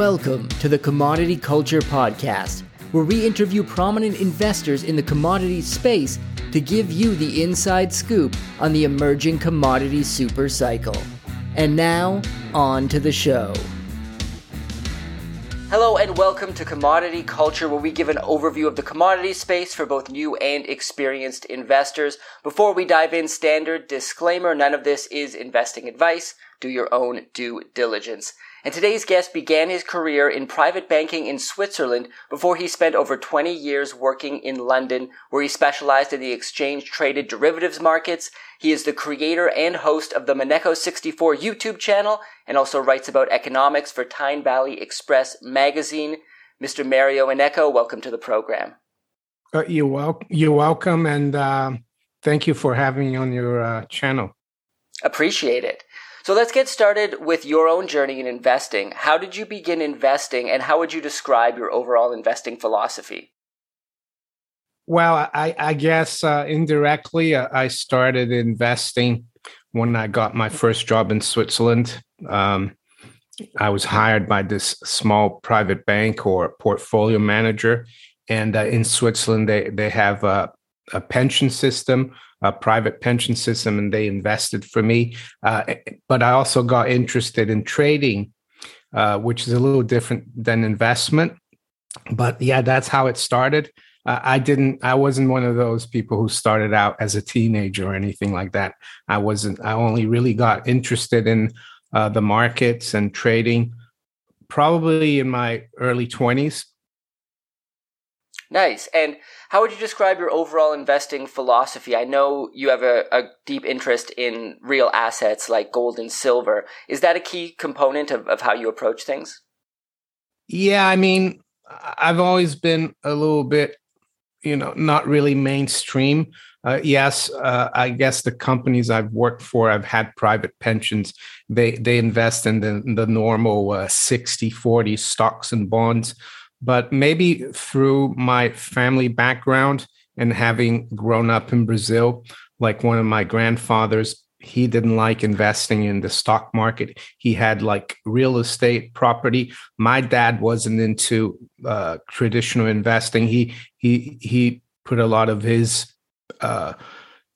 Welcome to the Commodity Culture Podcast, where we interview prominent investors in the commodities space to give you the inside scoop on the emerging commodity super cycle. And now, on to the show. Hello and welcome to Commodity Culture, where we give an overview of the commodity space for both new and experienced investors. Before we dive in, standard disclaimer none of this is investing advice. Do your own due diligence. And today's guest began his career in private banking in Switzerland before he spent over 20 years working in London, where he specialized in the exchange traded derivatives markets. He is the creator and host of the Maneco64 YouTube channel and also writes about economics for Tyne Valley Express magazine. Mr. Mario Moneko, welcome to the program. Uh, you're, wel- you're welcome, and uh, thank you for having me on your uh, channel. Appreciate it. So let's get started with your own journey in investing. How did you begin investing, and how would you describe your overall investing philosophy? Well, I, I guess uh, indirectly, uh, I started investing when I got my first job in Switzerland. Um, I was hired by this small private bank or portfolio manager. And uh, in Switzerland, they, they have a, a pension system a private pension system and they invested for me. Uh, but I also got interested in trading, uh, which is a little different than investment. But yeah, that's how it started. Uh, I didn't, I wasn't one of those people who started out as a teenager or anything like that. I wasn't, I only really got interested in uh, the markets and trading probably in my early 20s. Nice. And how would you describe your overall investing philosophy? I know you have a, a, deep interest in real assets like gold and silver. Is that a key component of, of how you approach things? Yeah, I mean, I've always been a little bit, you know, not really mainstream. Uh, yes, uh, I guess the companies I've worked for, I've had private pensions. They they invest in the, the normal uh, 60 40 stocks and bonds but maybe through my family background and having grown up in Brazil, like one of my grandfathers, he didn't like investing in the stock market. He had like real estate property. My dad wasn't into uh, traditional investing. He he he put a lot of his uh,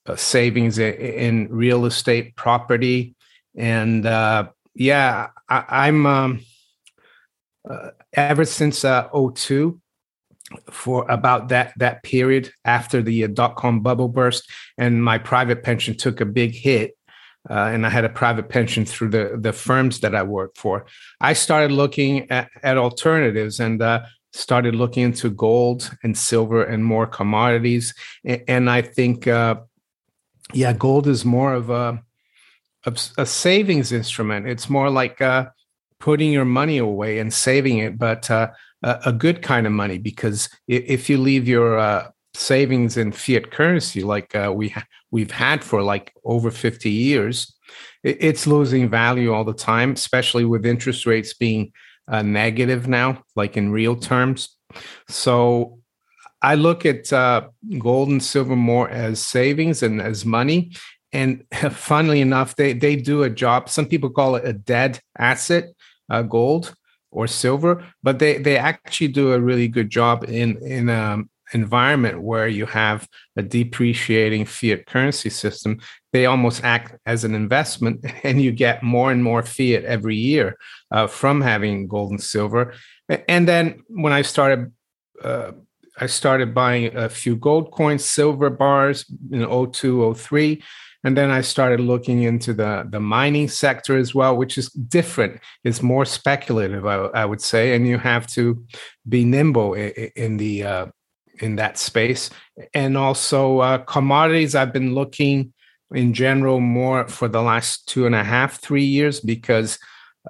uh, savings in, in, real estate property, and uh, yeah, I, am um, uh, ever since uh, 02 for about that that period after the uh, dot com bubble burst and my private pension took a big hit uh, and I had a private pension through the the firms that I worked for. I started looking at, at alternatives and uh, started looking into gold and silver and more commodities. And, and I think, uh, yeah, gold is more of a, a, a savings instrument. It's more like uh, putting your money away and saving it, but uh, a, good kind of money because if you leave your uh, savings in fiat currency like uh, we ha- we've had for like over 50 years, it, it's losing value all the time, especially with interest rates being uh, negative now, like in real terms. So I look at uh, gold and silver more as savings and as money. And funnily enough, they, they do a job. Some people call it a dead asset uh, gold or silver, but they they actually do a really good job in in an environment where you have a depreciating fiat currency system. They almost act as an investment, and you get more and more fiat every year uh, from having gold and silver. And then when I started. Uh, I started buying a few gold coins, silver bars in 02, 03 and then I started looking into the, the mining sector as well, which is different. It's more speculative, I, I would say, and you have to be nimble in, in the uh, in that space. And also uh, commodities, I've been looking in general more for the last two and a half, three years because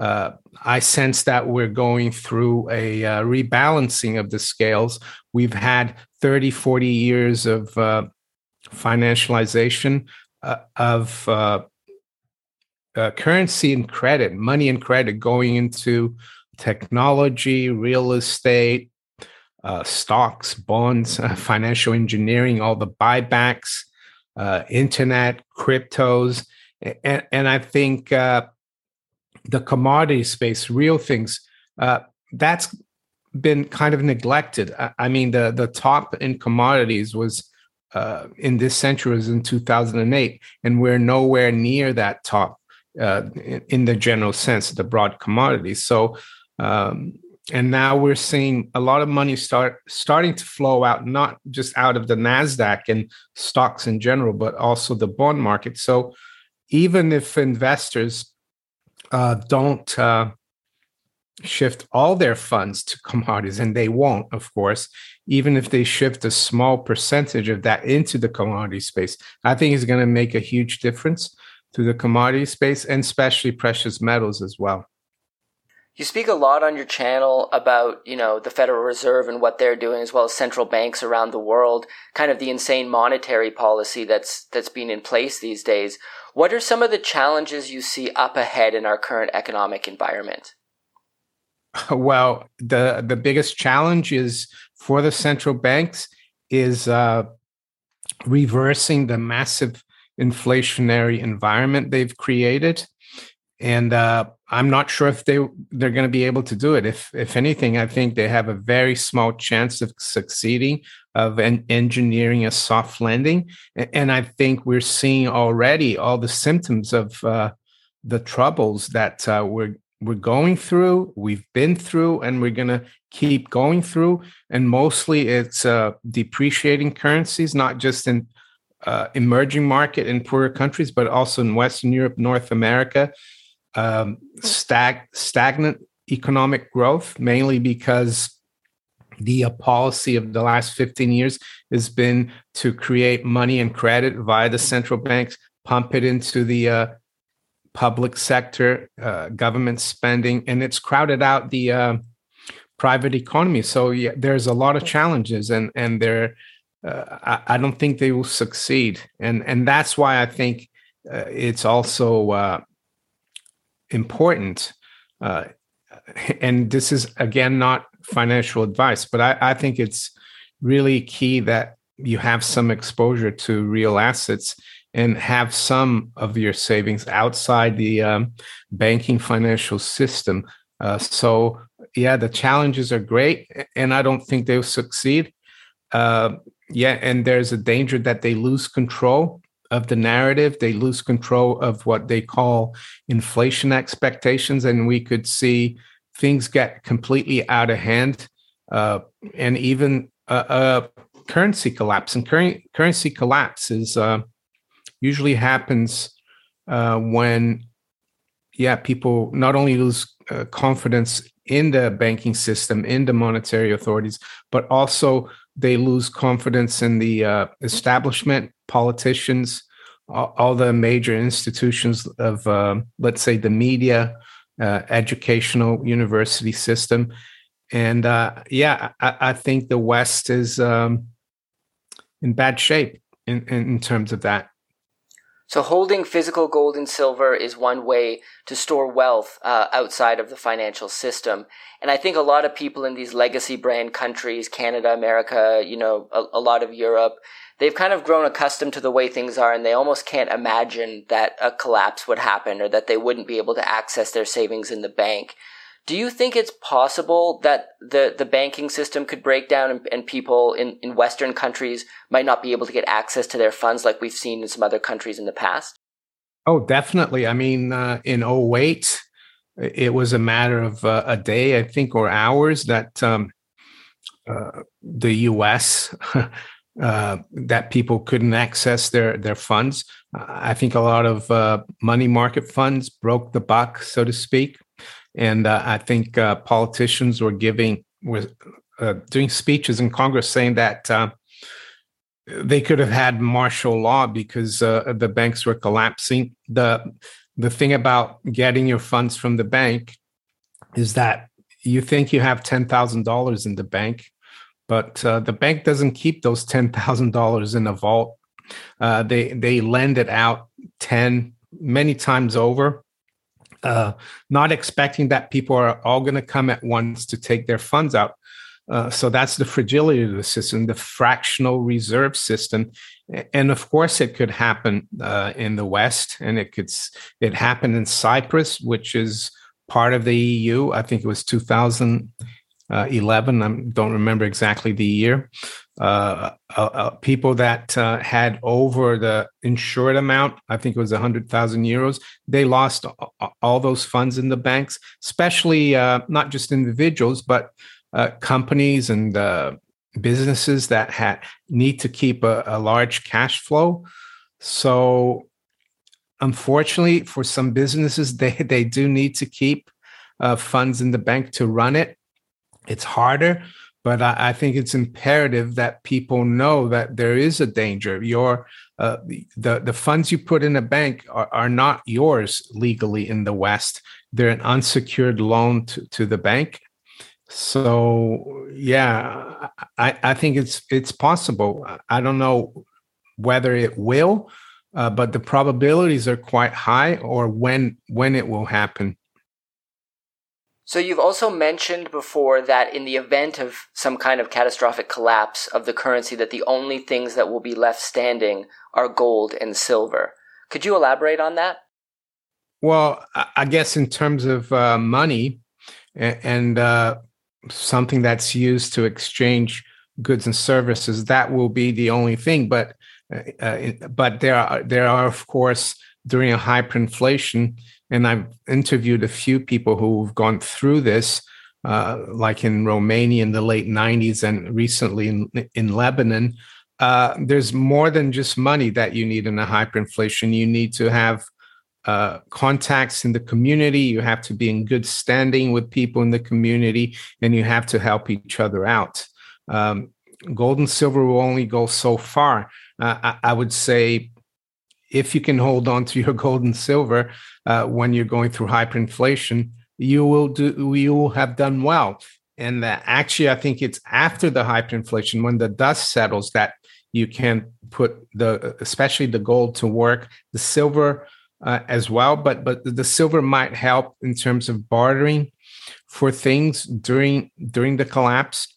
uh, I sense that we're going through a uh, rebalancing of the scales. We've had 30, 40 years of uh, financialization of uh, uh, currency and credit, money and credit going into technology, real estate, uh, stocks, bonds, uh, financial engineering, all the buybacks, uh, internet, cryptos. And, and I think the commodity space, real things, that's been kind of neglected. I, I, mean, the the top in commodities was uh, in this century was in 2008, and we're nowhere near that top uh, in, the general sense, the broad commodities. So, um, and now we're seeing a lot of money start starting to flow out, not just out of the Nasdaq and stocks in general, but also the bond market. So, even if investors uh, don't uh, shift all their funds to commodities, and they won't, of course, even if they shift a small percentage of that into the commodity space, I think it's going to make a huge difference to the commodity space and especially precious metals as well. You speak a lot on your channel about, you know, the Federal Reserve and what they're doing as well as central banks around the world, kind of the insane monetary policy that's that's being in place these days. What are some of the challenges you see up ahead in our current economic environment? Well, the the biggest challenge is for the central banks is uh, reversing the massive inflationary environment they've created, and uh, I'm not sure if they they're going to be able to do it. If if anything, I think they have a very small chance of succeeding of en- engineering a soft landing, and I think we're seeing already all the symptoms of uh, the troubles that uh, we're we're going through, we've been through, and we're going to keep going through. And mostly it's uh, depreciating currencies, not just in uh, emerging market in poorer countries, but also in Western Europe, North America. Um, stag- stagnant economic growth, mainly because the uh, policy of the last 15 years has been to create money and credit via the central banks, pump it into the uh, public sector, uh, government spending, and it's crowded out the uh, private economy. So yeah, there's a lot of challenges, and and there, uh, I, I, don't think they will succeed, and and that's why I think uh, it's also uh, important. Uh, and this is again not financial advice, but I, I think it's really key that you have some exposure to real assets and have some of your savings outside the um, banking financial system. Uh, so, yeah, the challenges are great, and I don't think they'll succeed. Uh, yeah, and there's a danger that they lose control of the narrative. They lose control of what they call inflation expectations, and we could see things get completely out of hand, uh, and even a, currency collapse. And cur- currency collapse is uh, usually happens uh, when, yeah, people not only lose uh, confidence in the banking system, in the monetary authorities, but also they lose confidence in the uh, establishment, politicians, all, all, the major institutions of, uh, let's say, the media, uh, educational university system. And uh, yeah, I, I, think the West is um, in bad shape in, in terms of that. So, holding physical gold and silver is one way to store wealth uh, outside of the financial system. And I think a lot of people in these legacy brand countries, Canada, America, you know, a, a lot of Europe, they've kind of grown accustomed to the way things are and they almost can't imagine that a collapse would happen or that they wouldn't be able to access their savings in the bank. Do you think it's possible that the, the banking system could break down and, and, people in, in Western countries might not be able to get access to their funds like we've seen in some other countries in the past? Oh, definitely. I mean, uh, in 08, it was a matter of uh, a day, I think, or hours that um, uh, the US. Uh, that people couldn't access their their funds. I think a lot of uh, money market funds broke the buck, so to speak. And uh, I think uh, politicians were giving were uh, doing speeches in Congress saying that uh, they could have had martial law because uh, the banks were collapsing. the The thing about getting your funds from the bank is that you think you have ten thousand dollars in the bank, but uh, the bank doesn't keep those ten thousand dollars in a vault. they they lend it out ten many times over uh, not expecting that people are all going to come at once to take their funds out. Uh, so that's the fragility of the system, the fractional reserve system, and of course it could happen uh, in the West, and it could it happened in Cyprus, which is part of the EU. I think it was 2011. I don't remember exactly the year. Uh, uh, uh, people that uh, had over the insured amount, I think it was 100,000 euros, they lost all those funds in the banks, especially uh, not just individuals, but uh, companies and businesses that had need to keep a, a large cash flow. So unfortunately for some businesses they they do need to keep uh, funds in the bank to run it it's harder but I, I, think it's imperative that people know that there is a danger. Your uh, the the funds you put in a bank are, are not yours legally in the west. They're an unsecured loan to, to the bank. So yeah I, I think it's it's possible. I don't know whether it will uh, but the probabilities are quite high or when when it will happen so you've also mentioned before that in the event of some kind of catastrophic collapse of the currency that the only things that will be left standing are gold and silver. Could you elaborate on that? Well i guess in terms of uh, money and uh, something that's used to exchange goods and services that will be the only thing. But uh, uh, but there are there are of course during a hyperinflation, and I've interviewed a few people who've gone through this, uh, like in Romania in the late '90s and recently in in Lebanon. Uh, there's more than just money that you need in a hyperinflation. You need to have uh, contacts in the community. You have to be in good standing with people in the community, and you have to help each other out. Um, gold and silver will only go so far uh, I, I, would say if you can hold on to your gold and silver uh, when you're going through hyperinflation, you will do you will have done well. And actually, I think it's after the hyperinflation when the dust settles that you can put the especially the gold to work, the silver uh, as well. But but the silver might help in terms of bartering for things during during the collapse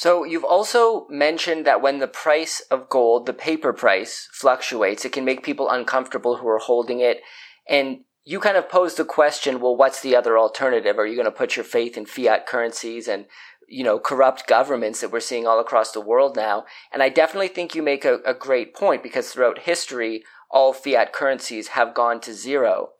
so you've also mentioned that when the price of gold, the paper price, fluctuates, it can make people uncomfortable who are holding it. And you kind of posed the question, well, what's the other alternative? Are you going to put your faith in fiat currencies and, you know, corrupt governments that we're seeing all across the world now? And I definitely think you make a, a great point because throughout history, all fiat currencies have gone to zero.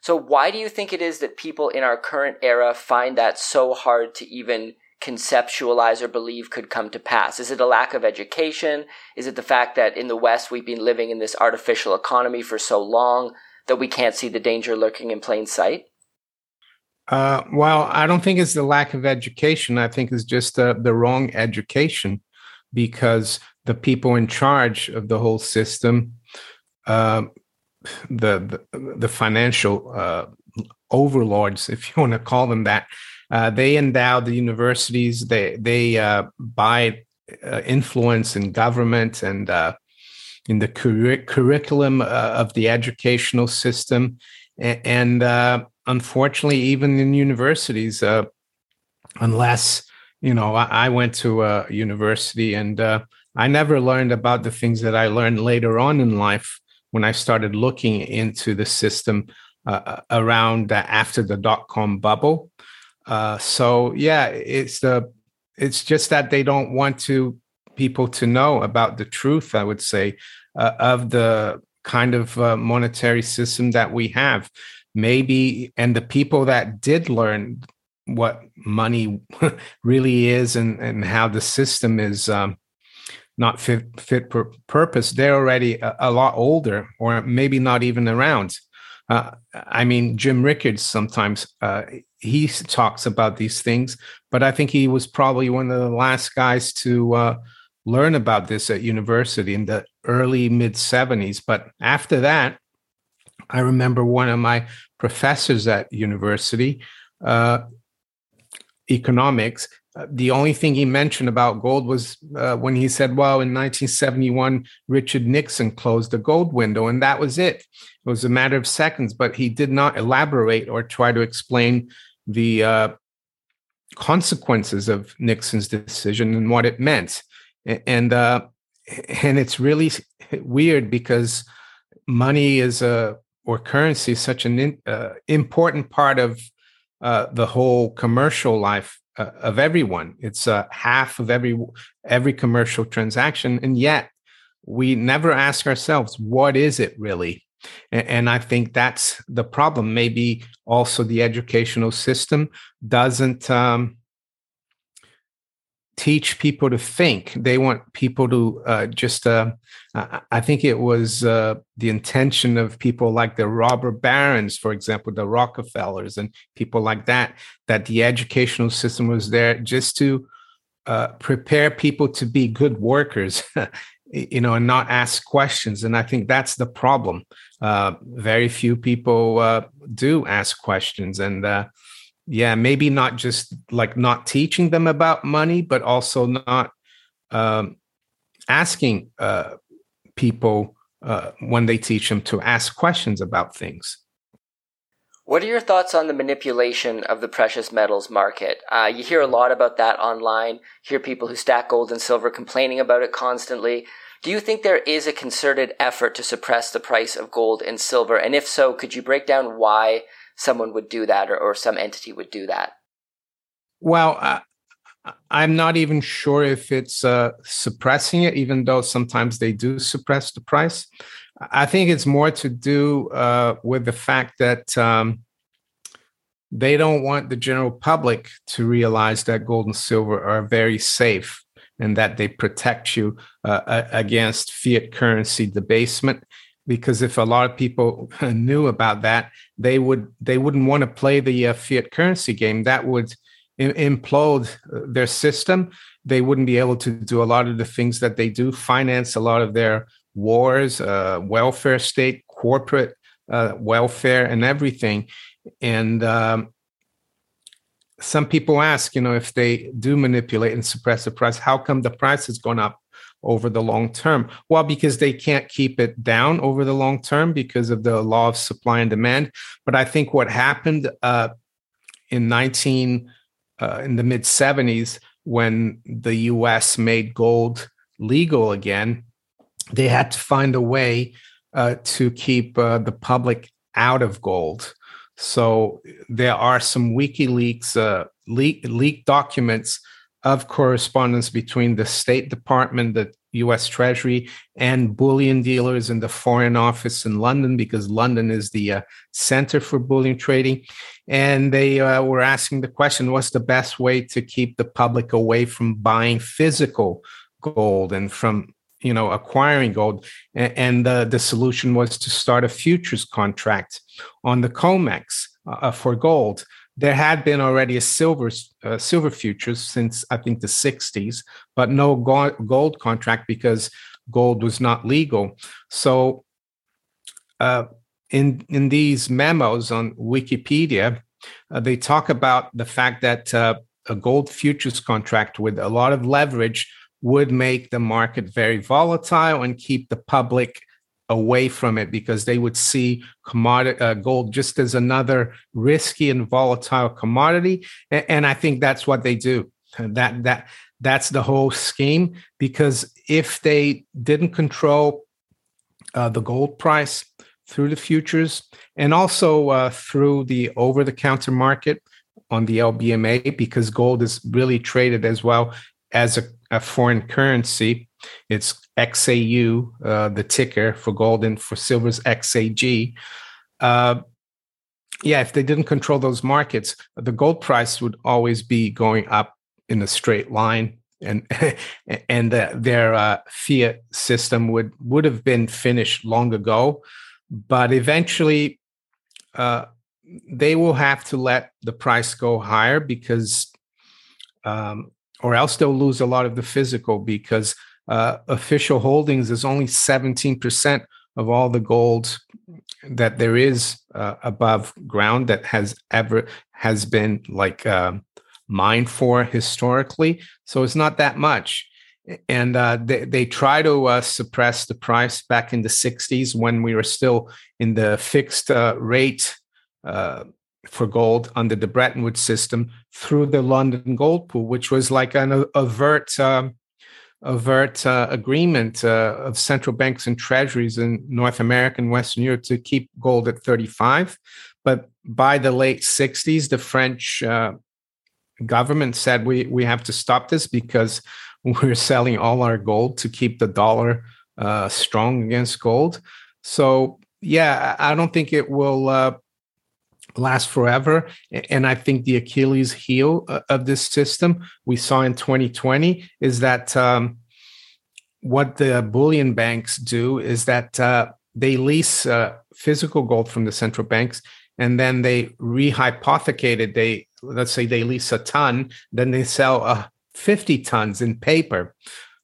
So why do you think it is that people in our current era find that so hard to even conceptualize or believe could come to pass? Is it a lack of education? Is it the fact that in the West we've been living in this artificial economy for so long that we can't see the danger lurking in plain sight? Uh, well, I don't think it's the lack of education. I think it's just the, the wrong education because the people in charge of the whole system, uh, the, the, the financial uh, overlords, if you want to call them that, uh, they endow the universities. They they uh, buy uh, influence in government and uh, in the cur- curriculum uh, of the educational system, and, unfortunately, even in universities, unless you know, I, I, went to a university and I never learned about the things that I learned later on in life when I started looking into the system around after the dot com bubble. Uh, so yeah, it's the it's just that they don't want to people to know about the truth. I would say uh, of the kind of uh, monetary system that we have. Maybe and the people that did learn what money really is and and how the system is. Um, not fit fit for purpose. They're already a, a lot older, or maybe not even around. Uh, I mean, Jim Rickards sometimes uh, he talks about these things, but I think he was probably one of the last guys to uh, learn about this at university in the early mid 70s. But after that, I remember one of my professors at university, uh, economics, uh, the only thing he mentioned about gold was uh, when he said, well, in 1971, Richard Nixon closed the gold window, and that was it. It was a matter of seconds, but he did not elaborate or try to explain the uh, consequences of Nixon's decision and what it meant. And uh, and it's really weird because money is a or currency is such an in, uh, important part of uh, the whole commercial life uh, of everyone. It's uh, half of every every commercial transaction, and yet we never ask ourselves, what is it really? And, I think that's the problem. Maybe also the educational system doesn't um, teach people to think. They want people to uh, just. Uh, I think it was uh, the intention of people like the robber barons, for example, the Rockefellers, and people like that. That the educational system was there just to uh, prepare people to be good workers, you know, and not ask questions. And I think that's the problem. Uh, very few people uh, do ask questions, and yeah maybe not just like not teaching them about money but also not um, asking uh, people uh, when they teach them to ask questions about things what are your thoughts on the manipulation of the precious metals market? Uh, you hear a lot about that online. Hear people who stack gold and silver complaining about it constantly. Do you think there is a concerted effort to suppress the price of gold and silver? And if so, could you break down why someone would do that or, or some entity would do that? Well, uh, I'm not even sure if it's uh, suppressing it, even though sometimes they do suppress the price. I think it's more to do uh, with the fact that um, they don't want the general public to realize that gold and silver are very safe and that they protect you uh, against fiat currency debasement because if a lot of people knew about that, they would they wouldn't want to play the uh, fiat currency game. That would implode uh, their system. They wouldn't be able to do a lot of the things that they do, finance a lot of their wars, uh, welfare state, corporate uh, welfare, and everything. And um, some people ask, you know, if they do manipulate and suppress the price, how come the price has gone up? over the long term? Well, because they can't keep it down over the long term because of the law of supply and demand. But I think what happened uh, in 19 uh, in the mid 70s when the U.S. made gold legal again, they had to find a way uh, to keep uh, the public out of gold. So there are some WikiLeaks uh, leak, leaked documents of correspondence between the State Department, the US Treasury, and bullion dealers in the Foreign Office in London, because London is the uh, center for bullion trading. And they uh, were asking the question what's the best way to keep the public away from buying physical gold and from you know acquiring gold and, the, the solution was to start a futures contract on the comex uh, for gold there had been already a silver uh, silver futures since I think the 60s, but no gold contract because gold was not legal. So, uh, in in these memos on Wikipedia, uh, they talk about the fact that uh, a gold futures contract with a lot of leverage would make the market very volatile and keep the public away from it because they would see commodity uh, gold just as another risky and volatile commodity. And, and, i think that's what they do. That that that's the whole scheme because if they didn't control uh, the gold price through the futures and also uh, through the over the counter market on the LBMA because gold is really traded as well as a, a foreign currency it's XAU, uh, the ticker for gold, and for silver's XAG. Uh, yeah, if they didn't control those markets, the gold price would always be going up in a straight line, and and uh, their uh, fiat system would would have been finished long ago. But eventually, uh, they will have to let the price go higher because, um, or else they'll lose a lot of the physical because uh, official holdings is only 17% of all the gold that there is uh, above ground that has ever has been like uh, mined for historically. So it's not that much. And uh, they, they try to uh, suppress the price back in the 60s when we were still in the fixed uh, rate for gold under the Bretton Woods system through the London gold pool, which was like an overt um, overt uh, agreement uh, of central banks and treasuries in North America and Western Europe to keep gold at 35. But by the late 60s, the French uh, government said we, we have to stop this because we're selling all our gold to keep the dollar uh, strong against gold. So, yeah, I don't think it will uh, last forever. And I think the Achilles heel uh, of this system we saw in 2020 is that um, what the bullion banks do is that uh, they lease uh, physical gold from the central banks and then they rehypothecate it. They let's say they lease a ton, then they sell uh, 50 tons in paper.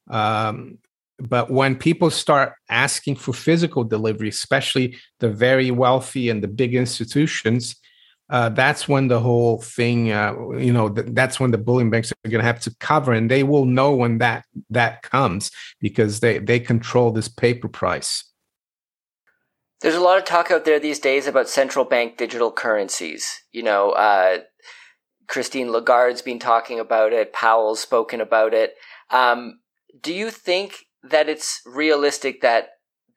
Um, but when people start asking for physical delivery, especially the very wealthy and the big institutions, uh, that's when the whole thing, uh, you know, th- that's when the bullion banks are going to have to cover, and they will know when that that comes because they they control this paper price. There's a lot of talk out there these days about central bank digital currencies. You know, uh, Christine Lagarde's been talking about it. Powell's spoken about it. Um, do you think that it's realistic that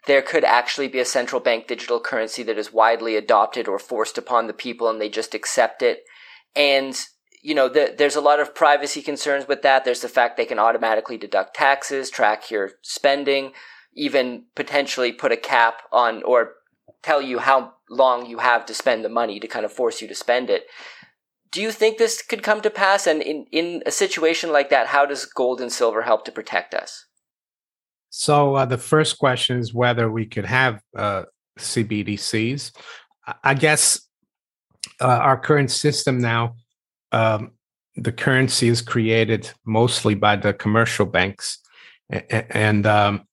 there could actually be a central bank digital currency that is widely adopted or forced upon the people and they just accept it? And, you know, the, there's a lot of privacy concerns with that. There's the fact they can automatically deduct taxes, track your spending, even potentially put a cap on or tell you how long you have to spend the money to kind of force you to spend it do you think this could come to pass? And in, in a situation like that, how does gold and silver help to protect us? So uh, the first question is whether we could have uh, CBDCs. I guess uh, our current system now, um, the currency is created mostly by the commercial banks, and um,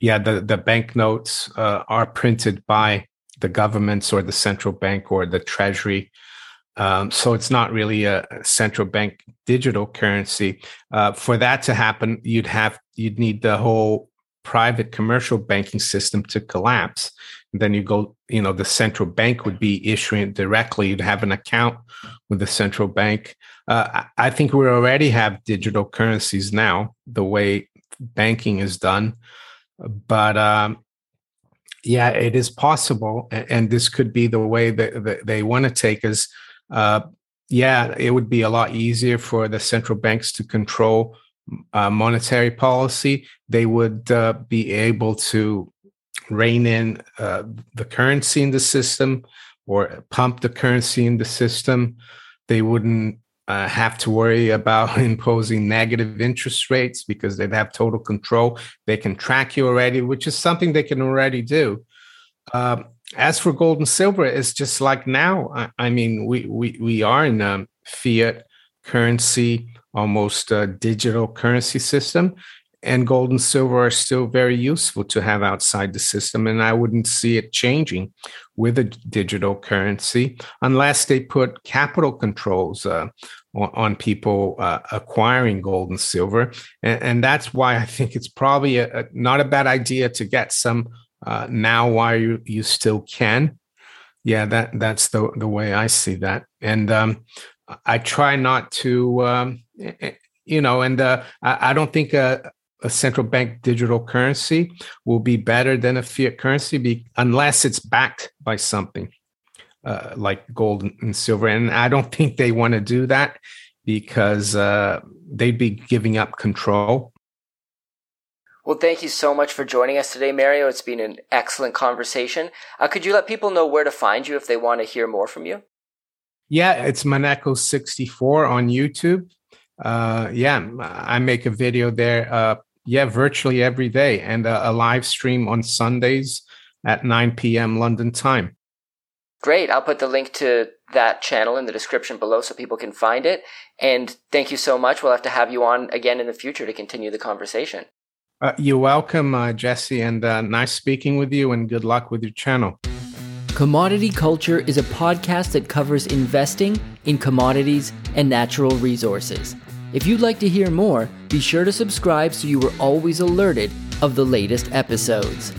yeah, the the banknotes uh, are printed by the governments or the central bank or the treasury um, so it's not really a central bank digital currency. Uh, for that to happen, you'd have you'd need the whole private commercial banking system to collapse. And then you go, you know, the central bank would be issuing directly. You'd have an account with the central bank. Uh, I think we already have digital currencies now, the way banking is done. But um, yeah, it is possible, and this could be the way that they want to take us uh, yeah, it would be a lot easier for the central banks to control uh, monetary policy. They would uh, be able to rein in uh, the currency in the system or pump the currency in the system. They wouldn't uh, have to worry about imposing negative interest rates because they'd have total control. They can track you already, which is something they can already do. Um, as for gold and silver, it's just like now. I, I mean, we we we are in a fiat currency, almost a digital currency system, and gold and silver are still very useful to have outside the system. And I wouldn't see it changing with a digital currency unless they put capital controls uh, on, on, people uh, acquiring gold and silver. And, and, that's why I think it's probably a, a, not a bad idea to get some uh, now while you, you still can. Yeah, that that's the the way I see that, and um, I try not to, um, eh, eh, you know, and uh, I, I don't think a, a central bank digital currency will be better than a fiat currency be, unless it's backed by something uh, like gold and silver. And I don't think they want to do that because uh, they'd be giving up control. Well, thank you so much for joining us today, Mario. It's been an excellent conversation. Uh, could you let people know where to find you if they want to hear more from you? Yeah, it's Maneco64 on YouTube. Uh, yeah, I make a video there. Uh, yeah, virtually every day, and a, a live stream on Sundays at 9 p.m. London time. Great. I'll put the link to that channel in the description below so people can find it. And thank you so much. We'll have to have you on again in the future to continue the conversation. Uh, you're welcome, uh, Jesse, and uh, nice speaking with you, and good luck with your channel. Commodity Culture is a podcast that covers investing in commodities and natural resources. If you'd like to hear more, be sure to subscribe so you are always alerted of the latest episodes.